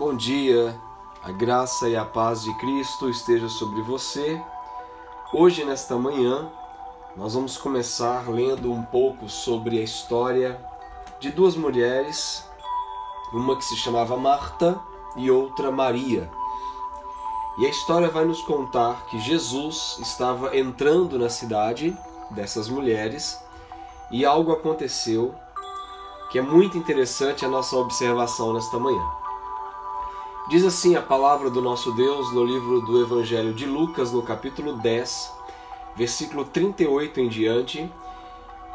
Bom dia, a graça e a paz de Cristo esteja sobre você. Hoje, nesta manhã, nós vamos começar lendo um pouco sobre a história de duas mulheres, uma que se chamava Marta e outra Maria. E a história vai nos contar que Jesus estava entrando na cidade dessas mulheres e algo aconteceu que é muito interessante a nossa observação nesta manhã. Diz assim a palavra do nosso Deus no livro do Evangelho de Lucas, no capítulo 10, versículo 38 em diante.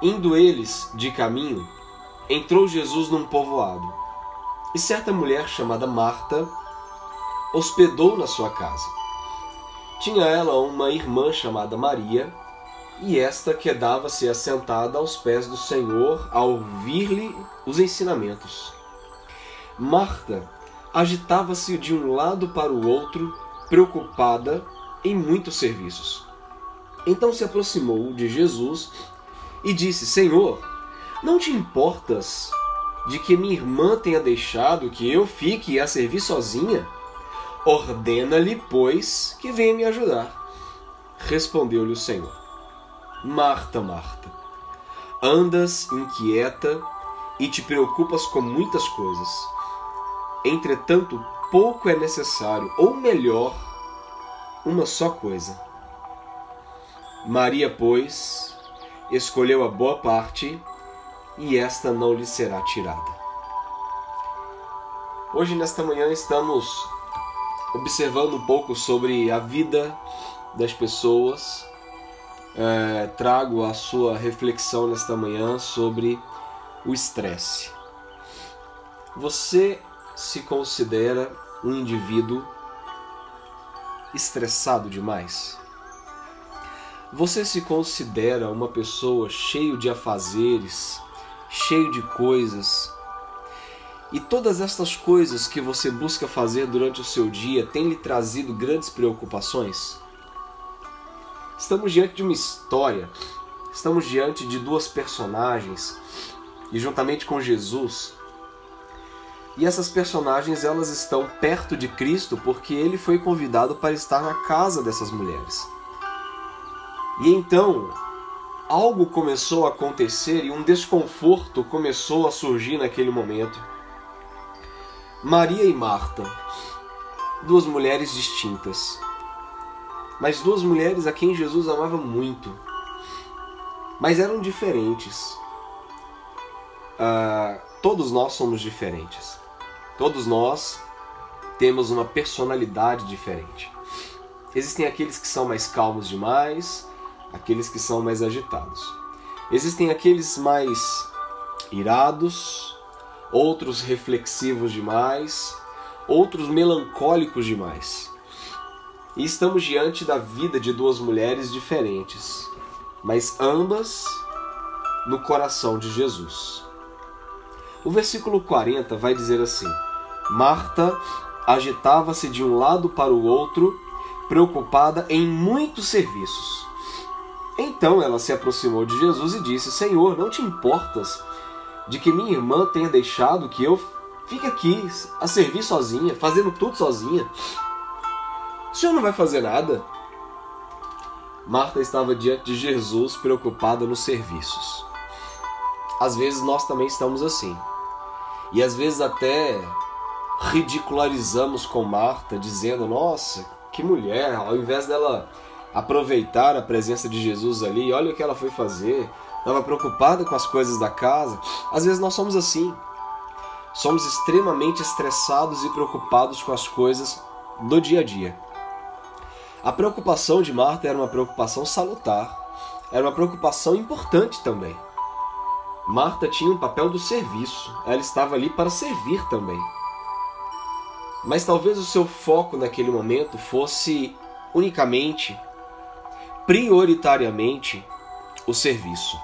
Indo eles de caminho, entrou Jesus num povoado. E certa mulher chamada Marta hospedou na sua casa. Tinha ela uma irmã chamada Maria, e esta quedava-se assentada aos pés do Senhor a ouvir-lhe os ensinamentos. Marta agitava-se de um lado para o outro, preocupada em muitos serviços. Então se aproximou de Jesus e disse: Senhor, não te importas de que minha irmã tenha deixado que eu fique a servir sozinha? Ordena-lhe, pois, que venha me ajudar. Respondeu-lhe o Senhor. Marta, Marta, andas inquieta e te preocupas com muitas coisas. Entretanto, pouco é necessário, ou melhor, uma só coisa. Maria, pois, escolheu a boa parte e esta não lhe será tirada. Hoje, nesta manhã, estamos observando um pouco sobre a vida das pessoas é, trago a sua reflexão nesta manhã sobre o estresse. Você se considera um indivíduo estressado demais? Você se considera uma pessoa cheio de afazeres, cheio de coisas? E todas estas coisas que você busca fazer durante o seu dia têm lhe trazido grandes preocupações? Estamos diante de uma história, estamos diante de duas personagens e juntamente com Jesus. E essas personagens elas estão perto de Cristo porque ele foi convidado para estar na casa dessas mulheres. E então algo começou a acontecer e um desconforto começou a surgir naquele momento. Maria e Marta, duas mulheres distintas mas duas mulheres a quem Jesus amava muito, mas eram diferentes. Uh, todos nós somos diferentes. Todos nós temos uma personalidade diferente. Existem aqueles que são mais calmos demais, aqueles que são mais agitados. Existem aqueles mais irados, outros reflexivos demais, outros melancólicos demais. E estamos diante da vida de duas mulheres diferentes, mas ambas no coração de Jesus. O versículo 40 vai dizer assim: Marta agitava-se de um lado para o outro, preocupada em muitos serviços. Então ela se aproximou de Jesus e disse: Senhor, não te importas de que minha irmã tenha deixado que eu fique aqui a servir sozinha, fazendo tudo sozinha? O senhor não vai fazer nada? Marta estava diante de Jesus preocupada nos serviços. Às vezes nós também estamos assim. E às vezes até ridicularizamos com Marta, dizendo: Nossa, que mulher! Ao invés dela aproveitar a presença de Jesus ali, olha o que ela foi fazer, estava preocupada com as coisas da casa. Às vezes nós somos assim. Somos extremamente estressados e preocupados com as coisas do dia a dia. A preocupação de Marta era uma preocupação salutar, era uma preocupação importante também. Marta tinha um papel do serviço, ela estava ali para servir também. Mas talvez o seu foco naquele momento fosse unicamente, prioritariamente, o serviço.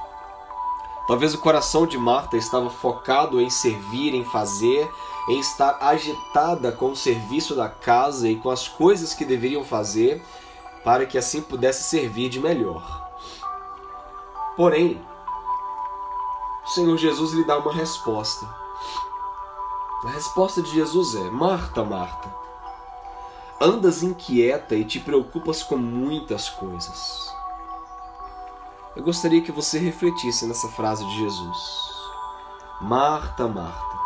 Talvez o coração de Marta estava focado em servir, em fazer, em estar agitada com o serviço da casa e com as coisas que deveriam fazer para que assim pudesse servir de melhor. Porém, o Senhor Jesus lhe dá uma resposta. A resposta de Jesus é: Marta, Marta, andas inquieta e te preocupas com muitas coisas. Eu gostaria que você refletisse nessa frase de Jesus. Marta, Marta,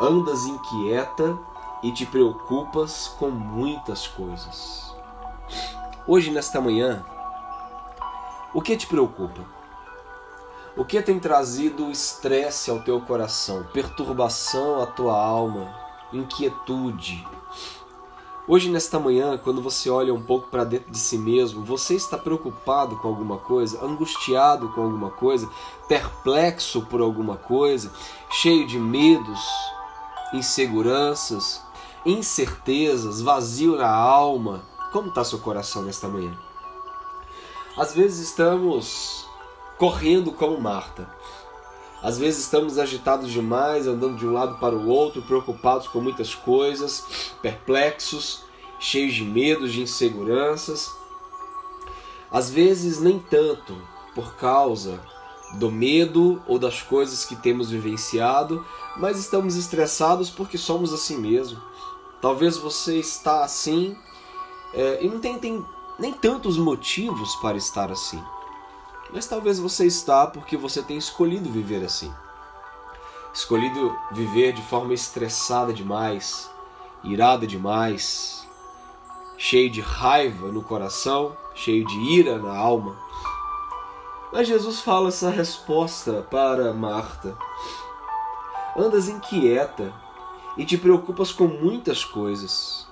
andas inquieta e te preocupas com muitas coisas. Hoje, nesta manhã, o que te preocupa? O que tem trazido estresse ao teu coração, perturbação à tua alma, inquietude? Hoje, nesta manhã, quando você olha um pouco para dentro de si mesmo, você está preocupado com alguma coisa, angustiado com alguma coisa, perplexo por alguma coisa, cheio de medos, inseguranças, incertezas, vazio na alma? Como está seu coração nesta manhã? Às vezes estamos correndo como Marta. Às vezes estamos agitados demais, andando de um lado para o outro, preocupados com muitas coisas, perplexos, cheios de medos, de inseguranças. Às vezes, nem tanto por causa do medo ou das coisas que temos vivenciado, mas estamos estressados porque somos assim mesmo. Talvez você está assim é, e não tem, tem nem tantos motivos para estar assim. Mas talvez você está porque você tem escolhido viver assim. Escolhido viver de forma estressada demais, irada demais, cheio de raiva no coração, cheio de ira na alma. Mas Jesus fala essa resposta para Marta. Andas inquieta e te preocupas com muitas coisas.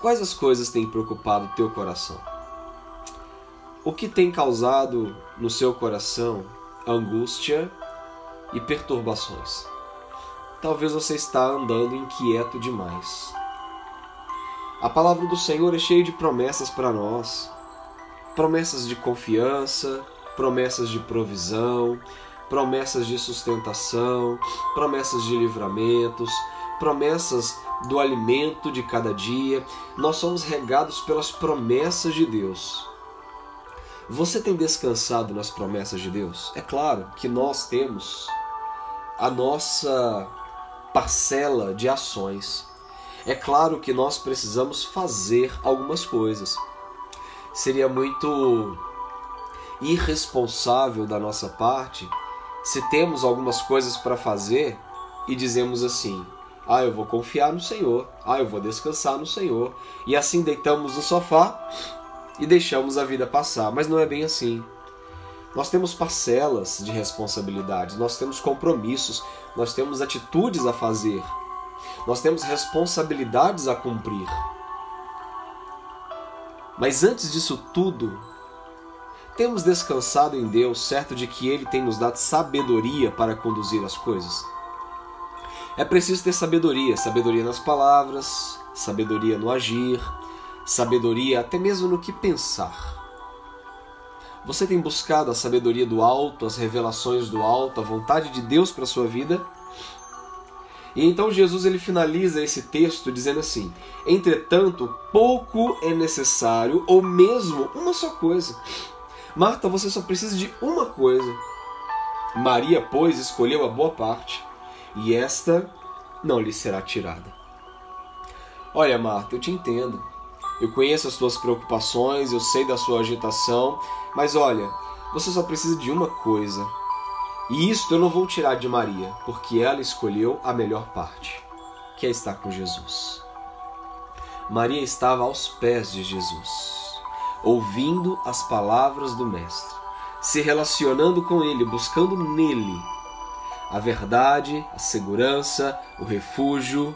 Quais as coisas têm preocupado teu coração? O que tem causado no seu coração angústia e perturbações? Talvez você está andando inquieto demais. A palavra do Senhor é cheia de promessas para nós. Promessas de confiança, promessas de provisão, promessas de sustentação, promessas de livramentos, promessas do alimento de cada dia. Nós somos regados pelas promessas de Deus. Você tem descansado nas promessas de Deus? É claro que nós temos a nossa parcela de ações. É claro que nós precisamos fazer algumas coisas. Seria muito irresponsável da nossa parte se temos algumas coisas para fazer e dizemos assim: ah, eu vou confiar no Senhor, ah, eu vou descansar no Senhor, e assim deitamos no sofá e deixamos a vida passar. Mas não é bem assim. Nós temos parcelas de responsabilidades, nós temos compromissos, nós temos atitudes a fazer, nós temos responsabilidades a cumprir. Mas antes disso tudo, temos descansado em Deus, certo de que Ele tem nos dado sabedoria para conduzir as coisas. É preciso ter sabedoria, sabedoria nas palavras, sabedoria no agir, sabedoria até mesmo no que pensar. Você tem buscado a sabedoria do alto, as revelações do alto, a vontade de Deus para a sua vida? E então Jesus ele finaliza esse texto dizendo assim: Entretanto, pouco é necessário, ou mesmo uma só coisa. Marta, você só precisa de uma coisa. Maria, pois, escolheu a boa parte, e esta não lhe será tirada. Olha, Marta, eu te entendo. Eu conheço as suas preocupações, eu sei da sua agitação, mas olha, você só precisa de uma coisa. E isto eu não vou tirar de Maria, porque ela escolheu a melhor parte, que é estar com Jesus. Maria estava aos pés de Jesus, ouvindo as palavras do Mestre, se relacionando com ele, buscando nele a verdade, a segurança, o refúgio,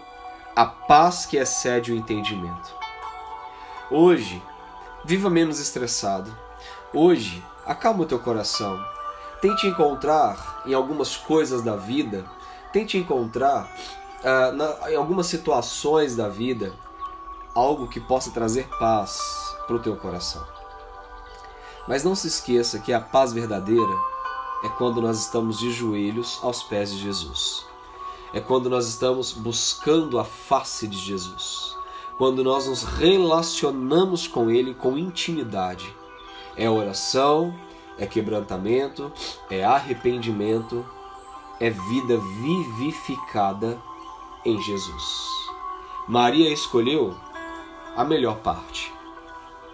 a paz que excede o entendimento. Hoje, viva menos estressado. Hoje, acalma o teu coração. Tente encontrar em algumas coisas da vida, tente encontrar uh, na, em algumas situações da vida algo que possa trazer paz para o teu coração. Mas não se esqueça que a paz verdadeira é quando nós estamos de joelhos aos pés de Jesus. É quando nós estamos buscando a face de Jesus quando nós nos relacionamos com Ele com intimidade. É oração, é quebrantamento, é arrependimento é vida vivificada em Jesus. Maria escolheu a melhor parte.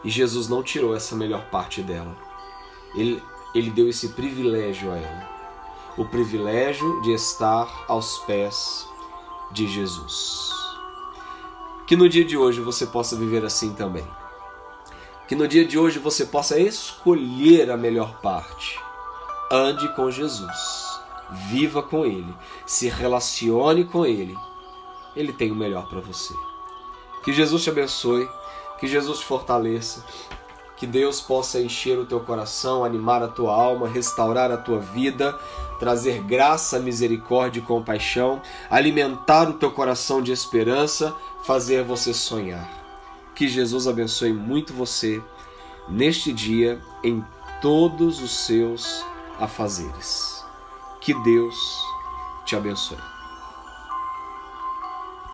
E Jesus não tirou essa melhor parte dela. Ele, ele deu esse privilégio a ela. O privilégio de estar aos pés de Jesus. Que no dia de hoje você possa viver assim também. Que no dia de hoje você possa escolher a melhor parte. Ande com Jesus. Viva com Ele. Se relacione com Ele. Ele tem o melhor para você. Que Jesus te abençoe. Que Jesus te fortaleça. Que Deus possa encher o teu coração, animar a tua alma, restaurar a tua vida, trazer graça, misericórdia e compaixão, alimentar o teu coração de esperança, fazer você sonhar. Que Jesus abençoe muito você neste dia em todos os seus afazeres. Que Deus te abençoe.